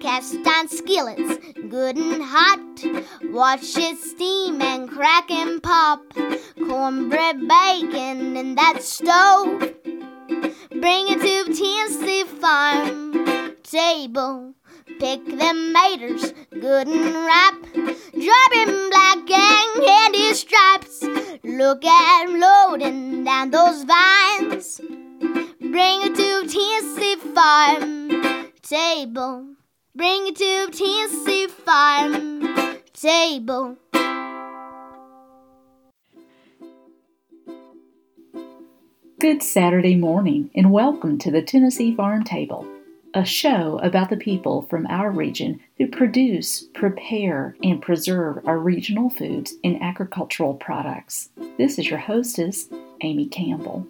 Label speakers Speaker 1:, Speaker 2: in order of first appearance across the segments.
Speaker 1: Cast iron skillets, good and hot. Watch it steam and crack and pop. Cornbread bacon in that stove. Bring it to Tennessee farm table. Pick them maters, good and ripe. Dropping black and candy stripes. Look at 'em loading down those vines. Bring it to Tennessee farm table. Bring it to Tennessee farm table.
Speaker 2: Good Saturday morning, and welcome to the Tennessee Farm Table, a show about the people from our region who produce, prepare, and preserve our regional foods and agricultural products. This is your hostess, Amy Campbell.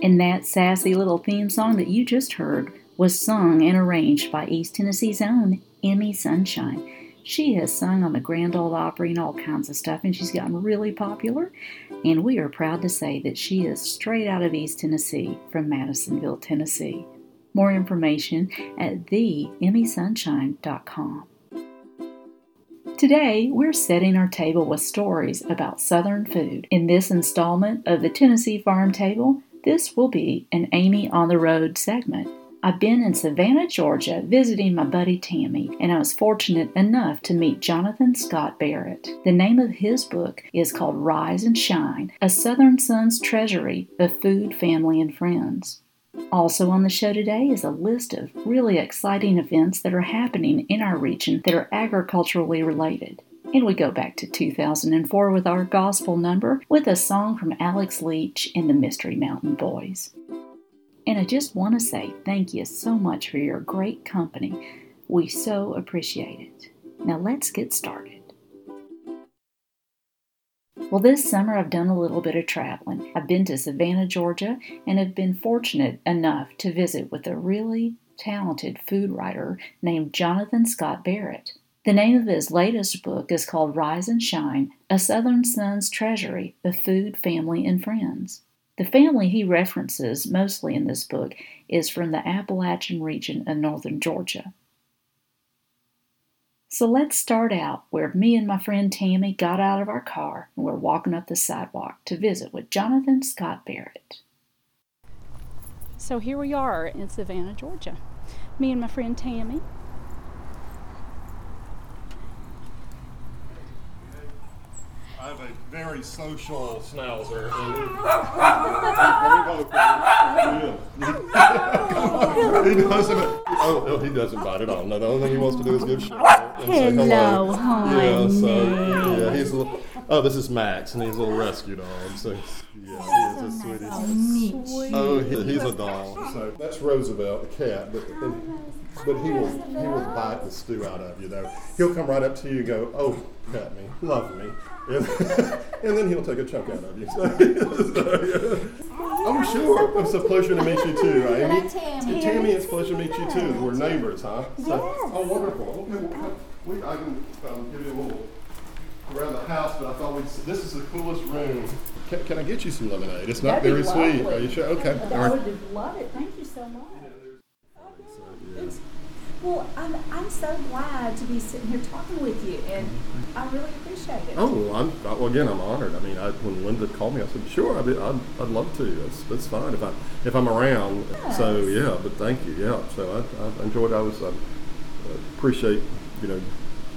Speaker 2: And that sassy little theme song that you just heard was sung and arranged by East Tennessee's own Emi Sunshine. She has sung on the Grand Ole Opry and all kinds of stuff, and she's gotten really popular. And we are proud to say that she is straight out of East Tennessee from Madisonville, Tennessee. More information at theemisunshine.com. Today, we're setting our table with stories about Southern food. In this installment of the Tennessee Farm Table, this will be an Amy on the Road segment. I've been in Savannah, Georgia, visiting my buddy Tammy, and I was fortunate enough to meet Jonathan Scott Barrett. The name of his book is called Rise and Shine A Southern Son's Treasury of Food, Family, and Friends. Also on the show today is a list of really exciting events that are happening in our region that are agriculturally related. And we go back to 2004 with our gospel number with a song from Alex Leach and the Mystery Mountain Boys. And I just want to say thank you so much for your great company. We so appreciate it. Now let's get started. Well, this summer I've done a little bit of traveling. I've been to Savannah, Georgia, and have been fortunate enough to visit with a really talented food writer named Jonathan Scott Barrett. The name of his latest book is called Rise and Shine A Southern Son's Treasury of Food, Family, and Friends. The family he references mostly in this book is from the Appalachian region of northern Georgia. So let's start out where me and my friend Tammy got out of our car and we're walking up the sidewalk to visit with Jonathan Scott Barrett. So here we are in Savannah, Georgia. Me and my friend Tammy.
Speaker 3: I have a very social schnauzer. And he doesn't. Oh, no, he doesn't bite at all. No, the only thing he wants to do is give shit and say hello. Yeah, so yeah, he's a little. Oh, this is Max, and he's a little rescue dog. So yeah, he is the sweetest. Oh, he, he's a doll. So that's Roosevelt, the cat, but. But he will he will bite the stew out of you though. He'll come right up to you and go, "Oh, pet me, love me," and, and then he'll take a chunk out of you. So, so, yeah. Oh, sure. It's a pleasure to meet you too, Amy.
Speaker 4: Tammy.
Speaker 3: Tammy, it's a pleasure to meet you too. We're neighbors, huh? So, oh, wonderful. Okay, well, we, I can um, give you a little around the house, but I thought we'd. This is the coolest room. Can, can I get you some lemonade? It's not
Speaker 2: That'd
Speaker 3: very sweet. Are you sure? Okay.
Speaker 2: I would love it. Thank you so much.
Speaker 4: Well, I'm, I'm so glad to be sitting here talking with you, and I really appreciate it.
Speaker 3: Oh, well, I'm well, again. I'm honored. I mean, I, when Linda called me, I said, "Sure, I'd, be, I'd, I'd love to. That's, that's fine if I if I'm around." So yeah, but thank you. Yeah, so I, I enjoyed. I was uh, appreciate you know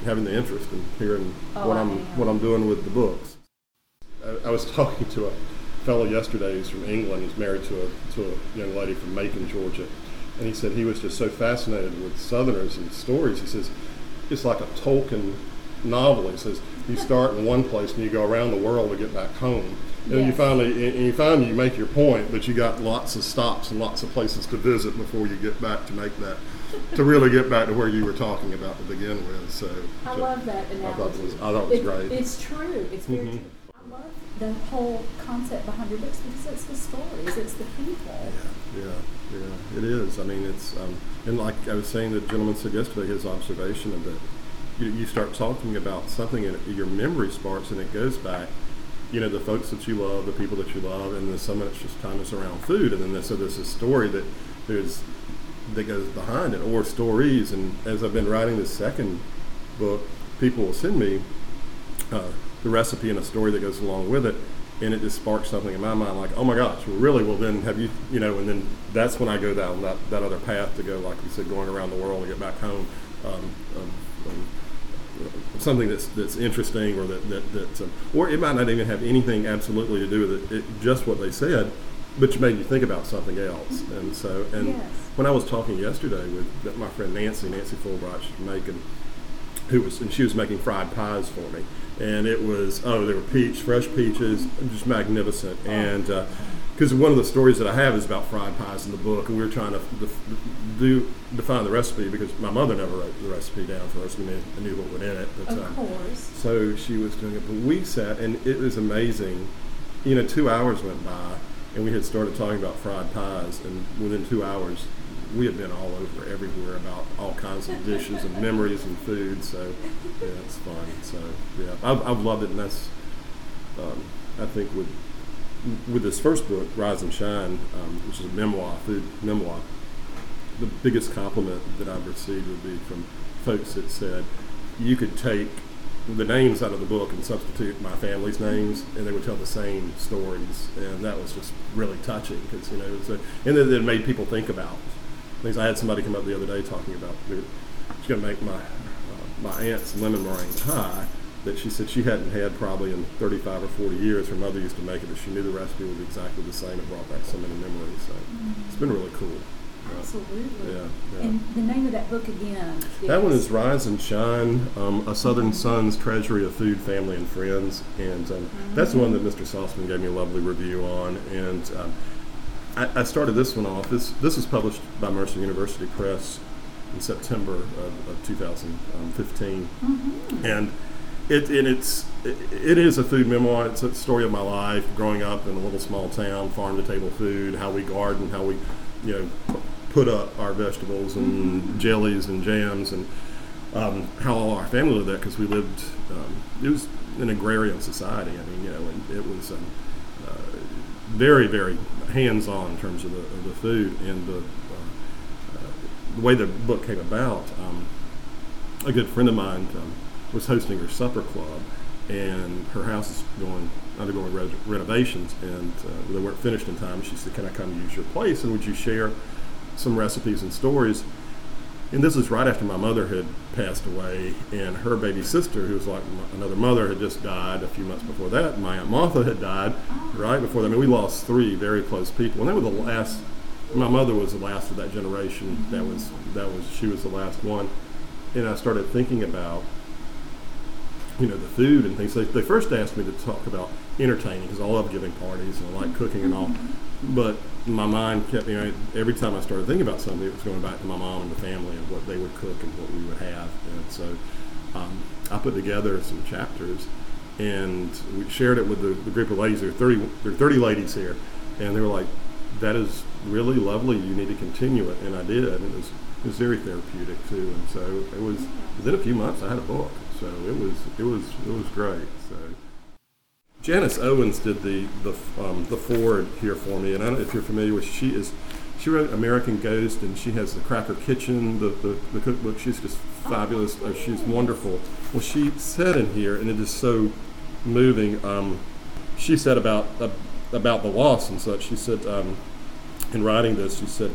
Speaker 3: having the interest in hearing
Speaker 4: Oh,
Speaker 3: what
Speaker 4: I
Speaker 3: I'm
Speaker 4: am.
Speaker 3: what I'm doing with the books. I, I was talking to a fellow yesterday who's from England. He's married to a to a young lady from Macon, Georgia, and he said he was just so fascinated with Southerners and stories. He says it's like a Tolkien novel. He says you start in one place and you go around the world to get back home. And
Speaker 4: Yes.
Speaker 3: you finally, and you find you make your point, but you got lots of stops and lots of places to visit before you get back to make that, to really get back to where you were talking about to begin with. So
Speaker 4: I love that
Speaker 3: I thought it was, I thought it was
Speaker 4: It-
Speaker 3: great.
Speaker 4: It's true. It's very
Speaker 3: Mhm.
Speaker 4: true. I love the whole concept behind your books because it's the stories, it's the people.
Speaker 3: Yeah, yeah, yeah, it is. I mean, it's um, and like I was saying, the gentleman said yesterday, his observation of that you, you start talking about something and your memory sparks, and it goes back. You know, the folks that you love, the people that you love, and then some of it's just time is around food, and then there's, so there's a story that there's that goes behind it, or stories. And as I've been writing this second book, people will send me uh, the recipe and a story that goes along with it, and it just sparks something in my mind, like, oh my gosh, well, really? Well, then have you, you know, and then that's when I go down that, that other path to go, like you said, going around the world and get back home. Um, um, um, something that's that's interesting, or that that, that um, or it might not even have anything absolutely to do with it, it just what they said, but you made you think about something else. And so, and
Speaker 4: Yes.
Speaker 3: when I was talking yesterday with my friend Nancy, Nancy Fulbright, she's making who was and she was making fried pies for me and it was oh they were peach fresh peaches just magnificent. And because one of the stories that i have is about fried pies in the book and we were trying to def- do define the recipe because my mother never wrote the recipe down for us. We knew, I knew what went in it but
Speaker 4: Of
Speaker 3: uh,
Speaker 4: course.
Speaker 3: so she was doing it. But we sat and it was amazing. You know two hours went by and we had started talking about fried pies and within two hours we have been all over everywhere about all kinds of dishes and memories and food so yeah it's fun so yeah. I've, I've loved it and that's um, i think with with this first book rise and shine um, which is a memoir food memoir the biggest compliment that i've received would be from folks that said you could take the names out of the book and substitute my family's names, and they would tell the same stories, and that was just really touching because you know, and then it made people think about things. I had somebody come up the other day talking about she's going to make my uh, my aunt's lemon meringue pie that she said she hadn't had probably in 35 or 40 years. Her mother used to make it, but she knew the recipe was exactly the same and brought back so many memories. So it's been really cool.
Speaker 4: Absolutely.
Speaker 3: Yeah, yeah.
Speaker 4: And the name of that book again?
Speaker 3: That one is Rise and Shine, um, A Southern Son's Treasury of Food, Family, and Friends. And um, that's the one that Mr. Salzman gave me a lovely review on. And um, I, I started this one off. This, this was published by Mercer University Press in September of, of 2015. And it, and it's, it, it is a food memoir. It's a story of my life growing up in a little small town, farm to table food, how we garden, how we, you know, pu- put up our vegetables and jellies and jams, and um, how all our family lived that because we lived. Um, it was an agrarian society. I mean, you know, and it was um, very, very hands-on in terms of the, of the food and the, uh, the way the book came about. Um, a good friend of mine um, was hosting her supper club, and her house is going undergoing re- renovations, and uh, they weren't finished in time. She said, "Can I come use your place? And would you share some recipes and stories?" And this was right after my mother had passed away, and her baby sister, who was like another mother, had just died a few months before that. My aunt Martha had died right before that. I mean, we lost three very close people, and they were the last. My mother was the last of that generation. That was that was she was the last one, and I started thinking about you know the food and things. They, they first asked me to talk about entertaining because I love giving parties and I like cooking and all. But my mind kept you know every time I started thinking about something, it was going back to my mom and the family and what they would cook and what we would have. And so um, I put together some chapters and we shared it with the, the group of ladies. There are thirty there are thirty ladies here, and they were like, "That is really lovely. You need to continue it." And I did, and it was it was very therapeutic too. And so it was within a few months I had a book. So it was it was it was great. So. Janis Owens did the the um, the forward here for me, and I don't know if you're familiar with. She is she wrote American Ghost, and she has the Cracker Kitchen, the the, the cookbook. She's just fabulous. Uh, she's wonderful. Well, she said in here, and it is so moving. Um, she said about uh, about the loss and such. She said um, in writing this, she said,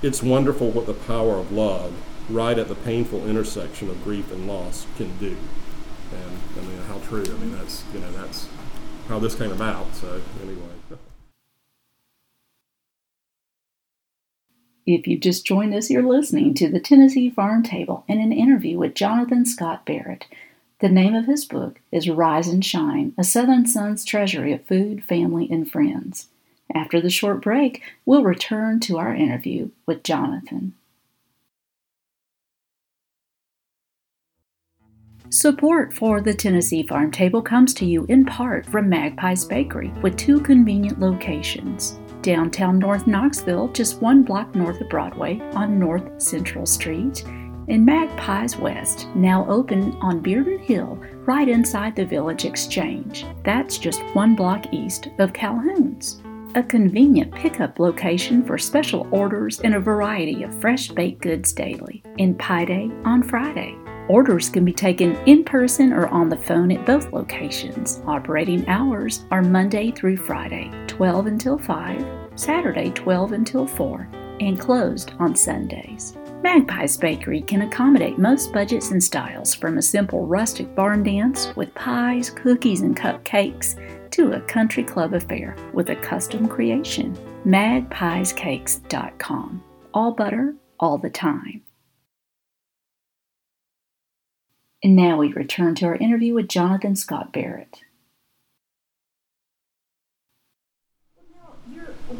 Speaker 3: "It's wonderful what the power of love, right at the painful intersection of grief and loss, can do." And I mean, how true. I mean, that's you know that's how this came about. So anyway.
Speaker 2: If you've just joined us, you're listening to the Tennessee Farm Table and an interview with Jonathan Scott Barrett. The name of his book is Rise and Shine A Southern Son's Treasury of Food, Family, and Friends. After the short break, we'll return to our interview with Jonathan. Support for the Tennessee Farm Table comes to you in part from Magpie's Bakery, with two convenient locations. Downtown North Knoxville, just one block north of Broadway on North Central Street, and Magpie's West, now open on Bearden Hill, right inside the Village Exchange. That's just one block east of Calhoun's. A convenient pickup location for special orders and a variety of fresh baked goods daily, and Pie Day on Friday. Orders can be taken in person or on the phone at both locations. Operating hours are Monday through Friday, 12 until 5, Saturday, 12 until 4, and closed on Sundays. Magpie's Bakery can accommodate most budgets and styles from a simple rustic barn dance with pies, cookies, and cupcakes to a country club affair with a custom creation. MagpiesCakes.com. All butter, all the time. And now we return to our interview with Jonathan Scott Barrett.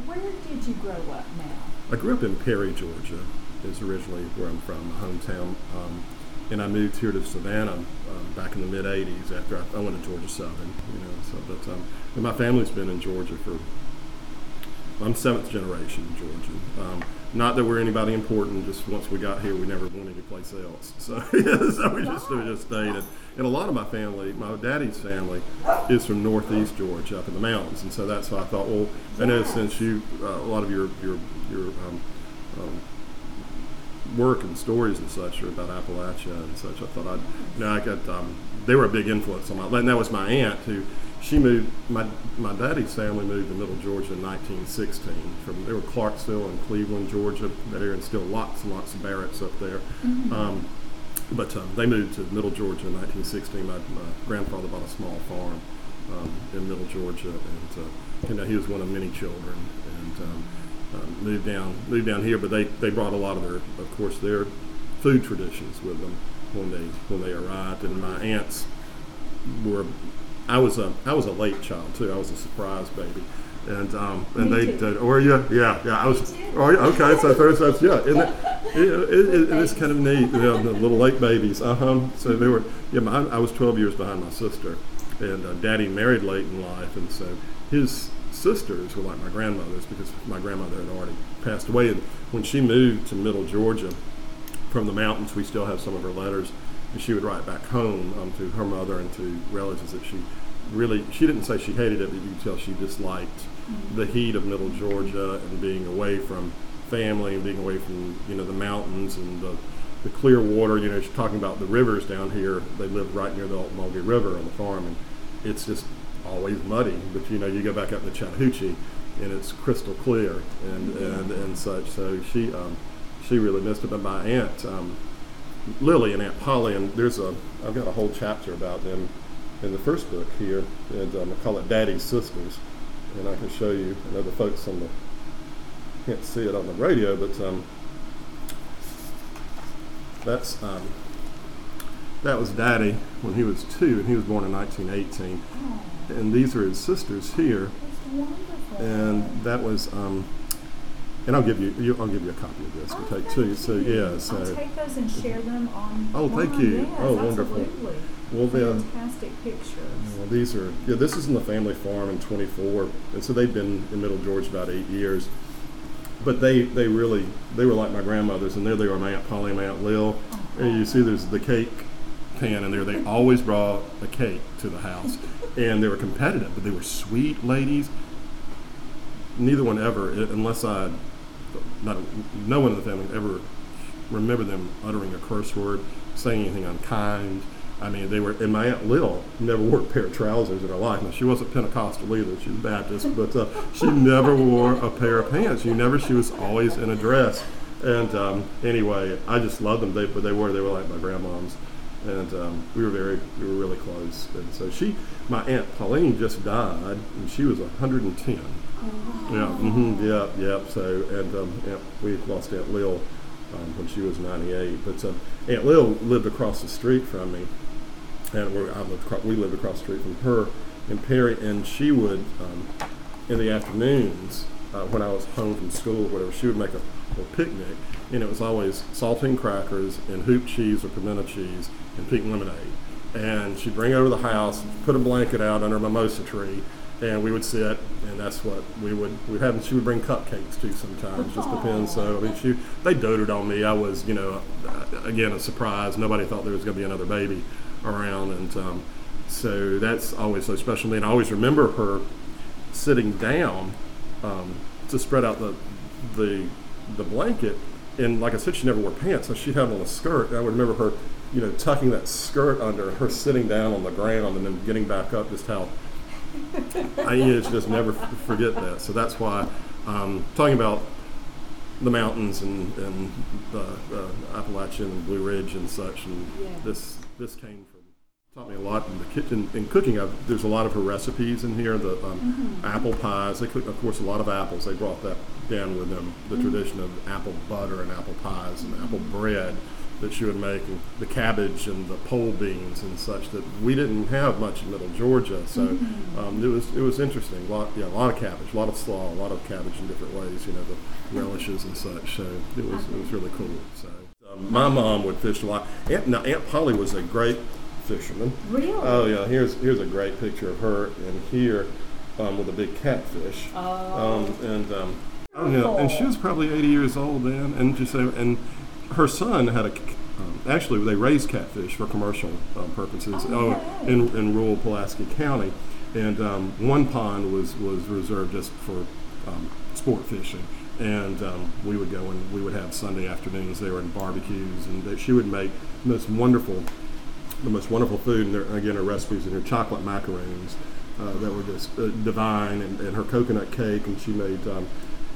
Speaker 4: where did you grow up now?
Speaker 3: I grew up in Perry, Georgia, is originally where I'm from, my hometown. Um, and I moved here to Savannah um, back in the mid '80s after I, I, went to Georgia Southern. You know, so but um, my family's been in Georgia for. I'm seventh generation Georgian. Um, not that we're anybody important. Just once we got here, we never went anyplace else. So, so we just we just stayed. And, and a lot of my family, my daddy's family, is from northeast Georgia, up in the mountains, and so that's why I thought, well, I know since you uh, a lot of your your your um, um, work and stories and such are about Appalachia and such. I thought I'd, you know, I got, um, they were a big influence on my, and that was my aunt who, she moved, my, my daddy's family moved to Middle Georgia in 1916 from, they were Clarksville and Cleveland, Georgia, there, and still lots and lots of Barretts up there. Mm-hmm. Um, but um, they moved to Middle Georgia in 1916. My, my grandfather bought a small farm um, in Middle Georgia, and uh, you know he was one of many children. And um, um, moved down moved down here, but they, they brought a lot of their of course their food traditions with them when they when they arrived. And my aunts were I was a I was a late child too. I was a surprise baby. And um, and Me they did, or yeah, yeah, yeah. I was, oh yeah, okay. So first, that's yeah, and it, it, it, it is kind of neat. You know, the little late babies. Uh huh. So they were, yeah. My, I was 12 years behind my sister, and uh, Daddy married late in life, and so his sisters were like my grandmothers because my grandmother had already passed away. And when she moved to Middle Georgia from the mountains, we still have some of her letters. She would write back home um, to her mother and to relatives that she really, she didn't say she hated it, but you could tell she disliked mm-hmm. the heat of Middle Georgia and being away from family and being away from, you know, the mountains and the, the clear water. You know, she's talking about the rivers down here. They lived right near the Ocmulgee River on the farm. And it's just always muddy, but you know, you go back up to Chattahoochee and it's crystal clear and, and, and such. So she um, she really missed it. But my aunt um, Lily and Aunt Polly, and there's a I've got a whole chapter about them in the first book here, and um, I call it Daddy's Sisters, and I can show you. I know the folks on the can't see it on the radio, but um, that's um, that was Daddy when he was two, and he was born in 1918 and these are his sisters here. And that was, um, and I'll give you, you, I'll give you a copy of this
Speaker 4: oh,
Speaker 3: to take too. So yeah,
Speaker 4: so I'll take those and share them on.
Speaker 3: Oh, thank you.
Speaker 4: Oh, yes,
Speaker 3: oh, wonderful.
Speaker 4: Absolutely.
Speaker 3: Well,
Speaker 4: then, fantastic pictures.
Speaker 3: Well, these are yeah. This is in the family farm in 24, and so they've been in Middle Georgia about eight years. But they they really they were like my grandmothers, and there they are, my aunt Polly, my aunt Lil. Oh, and you see, there's the cake pan in there. They always brought a cake to the house and they were competitive, but they were sweet ladies. Neither one ever, unless I, not no one in the family ever remember them uttering a curse word, saying anything unkind. I mean, they were, and my Aunt Lil never wore a pair of trousers in her life. Now, she wasn't Pentecostal either, she was Baptist, but uh, she never wore a pair of pants. You never, she was always in a dress. And um, anyway, I just loved them. They, but they were, they were like my grandmoms and um, we were very we were really close. And so she, my aunt Pauline, just died, and she was 110. Oh. Yeah, mm-hmm, yeah, yeah. So and um, aunt, we lost Aunt Lil um, when she was 98, but um, Aunt Lil lived across the street from me, and we I lived, we lived across the street from her in Perry, and she would um, in the afternoons uh, when I was home from school, or whatever, she would make a little picnic, and it was always saltine crackers and hoop cheese or pimento cheese and pink lemonade. And she'd bring over the house, put a blanket out under a mimosa tree, and we would sit, and that's what we would we have. She would bring cupcakes too sometimes, just depends. So I mean, she they doted on me. I was, you know, again a surprise. Nobody thought there was going to be another baby around, and um, so that's always so special to me. And I always remember her sitting down um, to spread out the the the blanket. And like I said, she never wore pants, so she'd have on a skirt. I would remember her, you know, tucking that skirt under, her sitting down on the ground, and then getting back up. Just how I you know, just never forget that. So that's why um, talking about the mountains and and uh, uh, Appalachian and Blue Ridge and such, and yeah. this this came from taught me a lot in the kitchen in cooking. I've, there's a lot of her recipes in here. The um, mm-hmm. apple pies. They cook, of course, a lot of apples. They brought that down with them. The mm-hmm. tradition of apple butter and apple pies and apple bread that she would make, and the cabbage and the pole beans and such that we didn't have much in Middle Georgia. So mm-hmm. um, it was it was interesting. A lot, yeah, a lot of cabbage, a lot of slaw, a lot of cabbage in different ways. You know, the relishes and such. So it was it was really cool. So. Um, my mom would fish a lot. Aunt, now, Aunt Polly was a great fisherman.
Speaker 4: Really?
Speaker 3: Oh yeah. Here's here's a great picture of her in here um, with a big catfish.
Speaker 4: Oh.
Speaker 3: Um, and um, oh yeah, and she was probably 80 years old then, and just and her son had a. Um, actually, they raised catfish for commercial um, purposes
Speaker 4: oh,
Speaker 3: oh, in, in rural Pulaski County, and um, one pond was was reserved just for sport fishing. And um, we would go and we would have Sunday afternoons there and barbecues, and they, she would make most wonderful the most wonderful food, and there, again, her recipes and her chocolate macaroons uh, that were just uh, divine, and, and, her coconut cake, and she made um,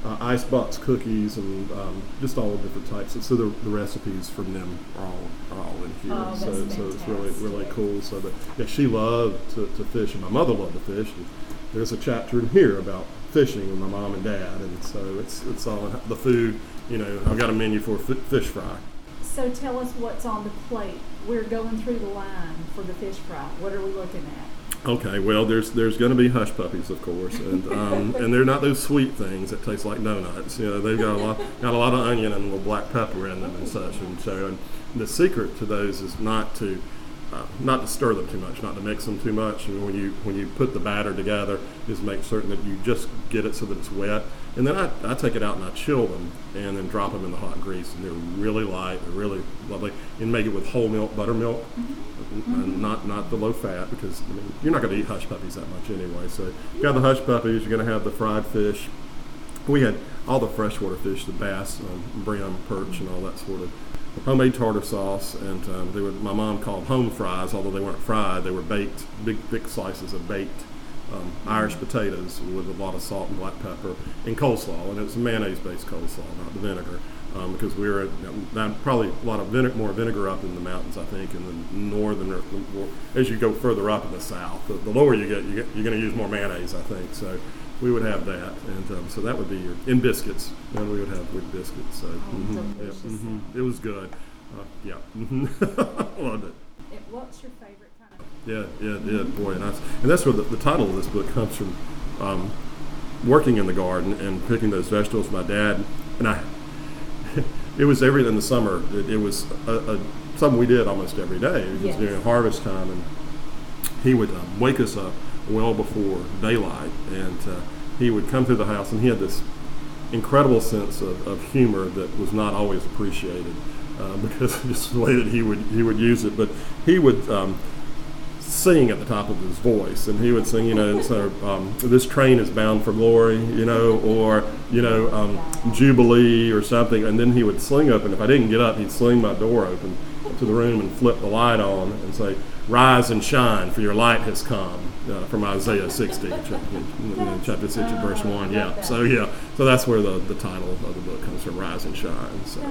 Speaker 3: uh, ice box cookies and um, just all the different types. So the, the recipes from them are all are all in here.
Speaker 4: Oh,
Speaker 3: so so it's really really cool. So that yeah, she loved to, to fish, and my mother loved to fish. And there's a chapter in here about fishing with my mom and dad, and so it's it's all the food. You know, I've got a menu for fish fry.
Speaker 4: So tell us what's on the plate. We're going through the line for the fish fry. What are we looking at?
Speaker 3: Okay, well, there's there's going to be hush puppies, of course, and um, and they're not those sweet things that taste like donuts. You know, they've got a lot got a lot of onion and a little black pepper in them and such. And so, and the secret to those is not to uh, not to stir them too much, not to mix them too much. And when you when you put the batter together, is make certain that you just get it so that it's wet and then I, I take it out and I chill them and then drop them in the hot grease. And they're really light, they're really lovely. And make it with whole milk, buttermilk, mm-hmm. not not the low fat because I mean, you're not going to eat hush puppies that much anyway. So you got the hush puppies, you're going to have the fried fish. We had all the freshwater fish, the bass, um, brim, perch, and all that sort of homemade tartar sauce, and um, they would. My mom called home fries, although they weren't fried; they were baked, big thick slices of baked um, Irish potatoes with a lot of salt and black pepper and coleslaw, and it was a mayonnaise-based coleslaw, not the vinegar, um, because we were at, you know, probably a lot of vinegar, more vinegar up in the mountains, I think, in the northern, or as you go further up in the south. The, the lower you get, you get you're going to use more mayonnaise, I think. So we would have that, and um, so that would be your in biscuits, and we would have with biscuits. So
Speaker 4: oh, mm-hmm, yeah,
Speaker 3: mm-hmm, it was good. Uh, yeah, loved it.
Speaker 4: What's your favorite?
Speaker 3: Yeah, yeah, yeah, boy, and that's and that's where the, the title of this book comes from. Um, working in the garden and picking those vegetables. My dad and I. it was every in the summer. It, it was a, a, something we did almost every day. It was yes. during harvest time, and he would um, wake us up well before daylight, and uh, he would come through the house, and he had this incredible sense of, of humor that was not always appreciated uh, because just the way that he would he would use it. But he would. Um, sing at the top of his voice, and he would sing, you know, so um, this train is bound for glory, you know, or you know, um, Jubilee or something, and then he would sling and if I didn't get up, he'd sling my door open to the room and flip the light on and say, "Rise and shine, for your light has come," uh, from Isaiah 60, chapter, chapter 60, verse one. Yeah, so yeah, so that's where the, the title of the book comes from, "Rise and Shine." So.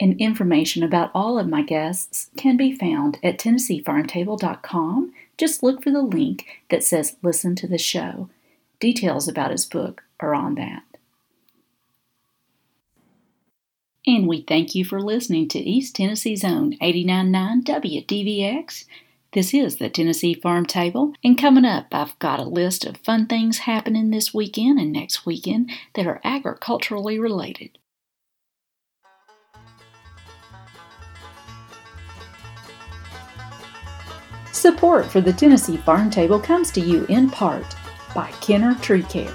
Speaker 2: And information about all of my guests can be found at TennesseeFarmTable.com. Just look for the link that says Listen to the Show. Details about his book are on that. And we thank you for listening to East Tennessee's own 89.9 WDVX. This is the Tennessee Farm Table, and coming up, I've got a list of fun things happening this weekend and next weekend that are agriculturally related. Support for the Tennessee Farm Table comes to you in part by Kenner Tree Care,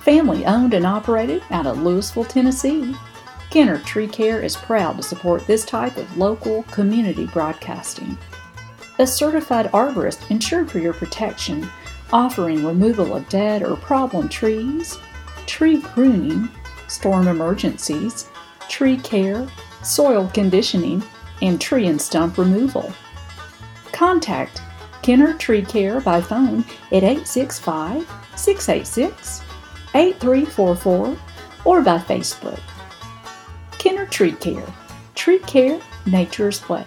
Speaker 2: family owned and operated out of Louisville, Tennessee. Kenner Tree Care is proud to support this type of local community broadcasting. A certified arborist insured for your protection, offering removal of dead or problem trees, tree pruning, storm emergencies, tree care, soil conditioning, and tree and stump removal. Contact Kenner Tree Care by phone at 865 686 8344 or by Facebook. Kenner Tree Care. Tree care, nature's way.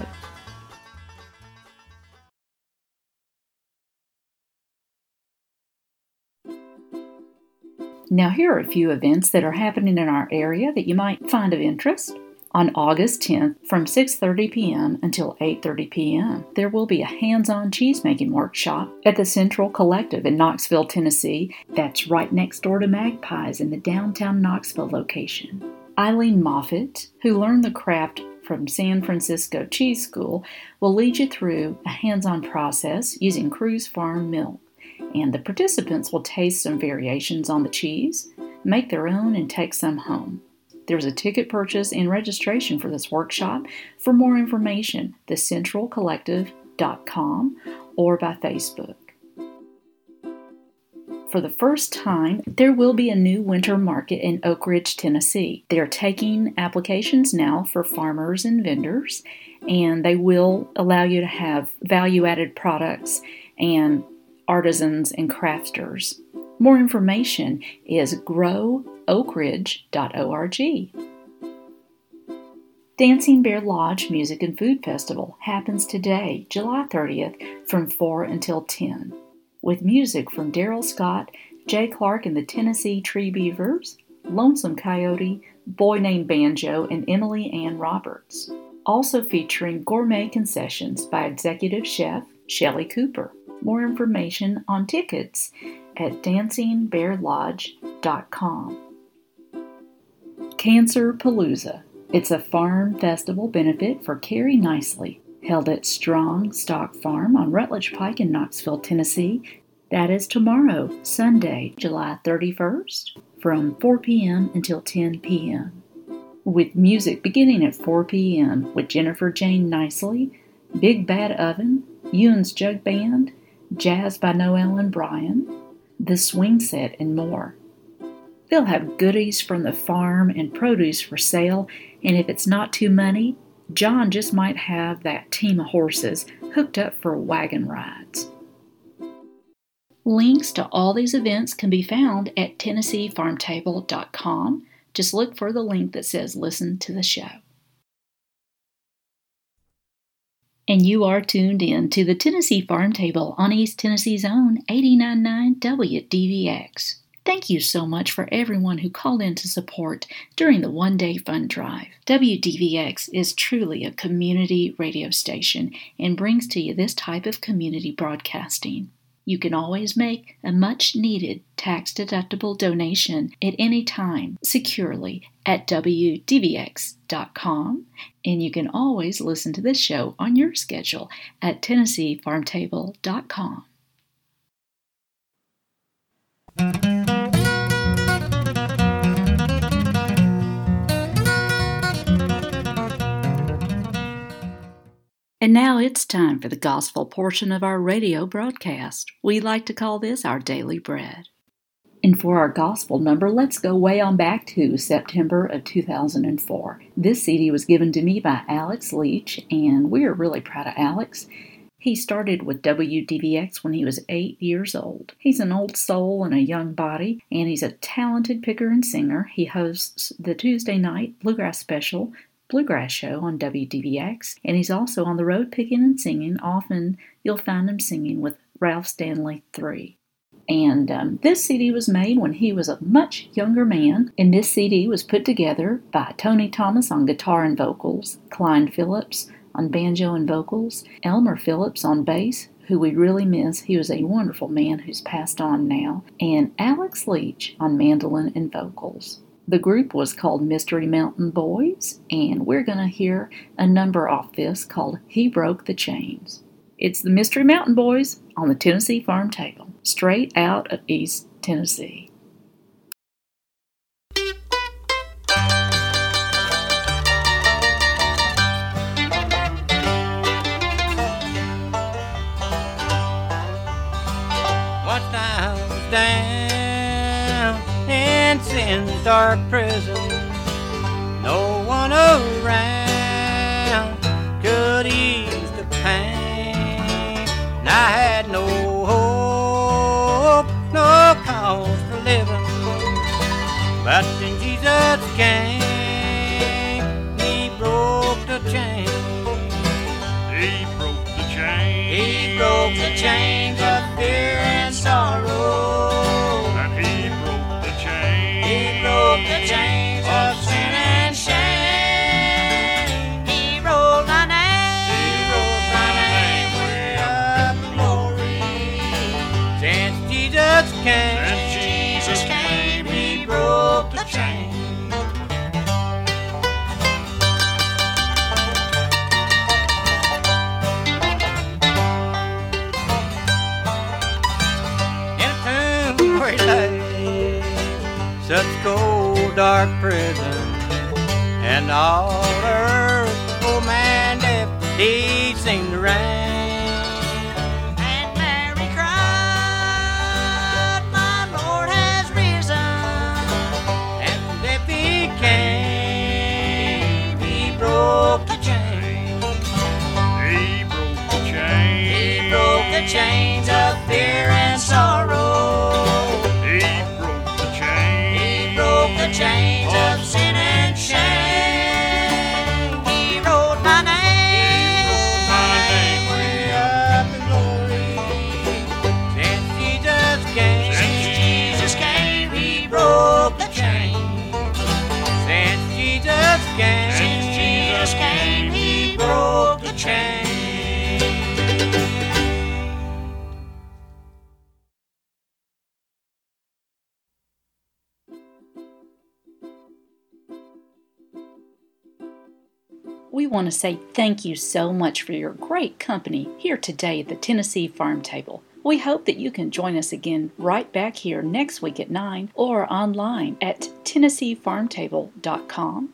Speaker 2: Now, here are a few events that are happening in our area that you might find of interest. On August 10th from 6:30 p.m. until 8:30 p.m., there will be a hands-on cheesemaking workshop at the Central Collective in Knoxville, Tennessee. That's right next door to Magpies in the downtown Knoxville location. Eileen Moffett, who learned the craft from San Francisco Cheese School, will lead you through a hands on process using Cruze Farm milk. And the participants will taste some variations on the cheese, make their own, and take some home. There's a ticket purchase and registration for this workshop. For more information, thecentralcollective.com or by Facebook. For the first time, there will be a new winter market in Oak Ridge, Tennessee. They're taking applications now for farmers and vendors, and they will allow you to have value added products and artisans and crafters. More information is growoakridge.org. Dancing Bear Lodge Music and Food Festival happens today, July 30th, from 4 until 10 with music from Darrell Scott, Jay Clark and the Tennessee Tree Beavers, Lonesome Coyote, Boy Named Banjo, and Emily Ann Roberts. Also featuring gourmet concessions by executive chef Shelley Cooper. More information on tickets at dancingbearlodge.com. Cancer Palooza. It's a farm festival benefit for Carrie Nicely held at Strong Stock Farm on Rutledge Pike in Knoxville, Tennessee. That is tomorrow, Sunday, July 31st, from 4 p.m. until 10 p.m. With music beginning at 4 p.m. with Jennifer Jane Nicely, Big Bad Oven, Ewan's Jug Band, Jazz by Noel and Brian, The Swing Set, and more. They'll have goodies from the farm and produce for sale, and if it's not too money, John just might have that team of horses hooked up for wagon rides. Links to all these events can be found at TennesseeFarmTable.com. Just look for the link that says Listen to the Show. And you are tuned in to the Tennessee Farm Table on East Tennessee's own 899 WDVX. Thank you so much for everyone who called in to support during the one day fund drive. WDVX is truly a community radio station and brings to you this type of community broadcasting. You can always make a much needed tax deductible donation at any time securely at WDVX.com. And you can always listen to this show on your schedule at TennesseeFarmTable.com. And now it's time for the gospel portion of our radio broadcast. We like to call this our daily bread. And for our gospel number, let's go way on back to September of 2004. This CD was given to me by Alex Leach, and we are really proud of Alex. He started with WDVX when he was eight years old. He's an old soul and a young body, and he's a talented picker and singer. He hosts the Tuesday night Bluegrass Special Bluegrass Show on WDVX, and he's also on the road picking and singing. Often you'll find him singing with Ralph Stanley 3. And um, this CD was made when he was a much younger man. And this CD was put together by Tony Thomas on guitar and vocals, Clyde Phillips on banjo and vocals, Elmer Phillips on bass, who we really miss. He was a wonderful man who's passed on now, and Alex Leach on mandolin and vocals. The group was called Mystery Mountain Boys, and we're going to hear a number off this called He Broke the Chains. It's the Mystery Mountain Boys on the Tennessee Farm Table, straight out of East Tennessee.
Speaker 5: In the dark prison. No one around could ease the pain. And I had no hope, no cause for living. But then Jesus came, all oh man,
Speaker 2: want to say thank you so much for your great company here today at the Tennessee Farm Table. We hope that you can join us again right back here next week at 9 or online at TennesseeFarmTable.com.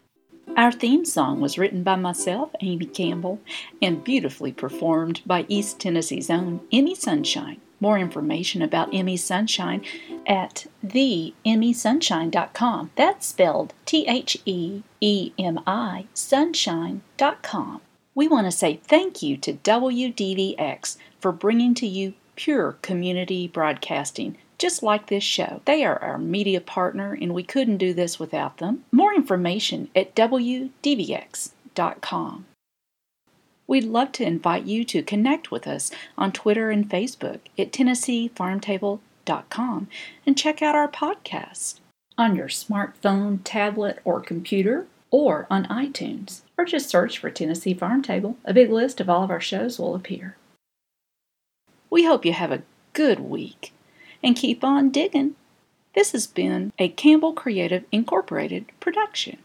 Speaker 2: Our theme song was written by myself, Amy Campbell, and beautifully performed by East Tennessee's own Emi Sunshine. More information about Emi Sunshine at theemisunshine.com. That's spelled T H E E M I sunshine.com. We want to say thank you to WDVX for bringing to you pure community broadcasting just like this show. They are our media partner, and we couldn't do this without them. More information at WDVX.com. We'd love to invite you to connect with us on Twitter and Facebook at TennesseeFarmTable.com and check out our podcast on your smartphone, tablet, or computer, or on iTunes, or just search for Tennessee Farm Table. A big list of all of our shows will appear. We hope you have a good week and keep on digging. This has been a Campbell Creative Incorporated production.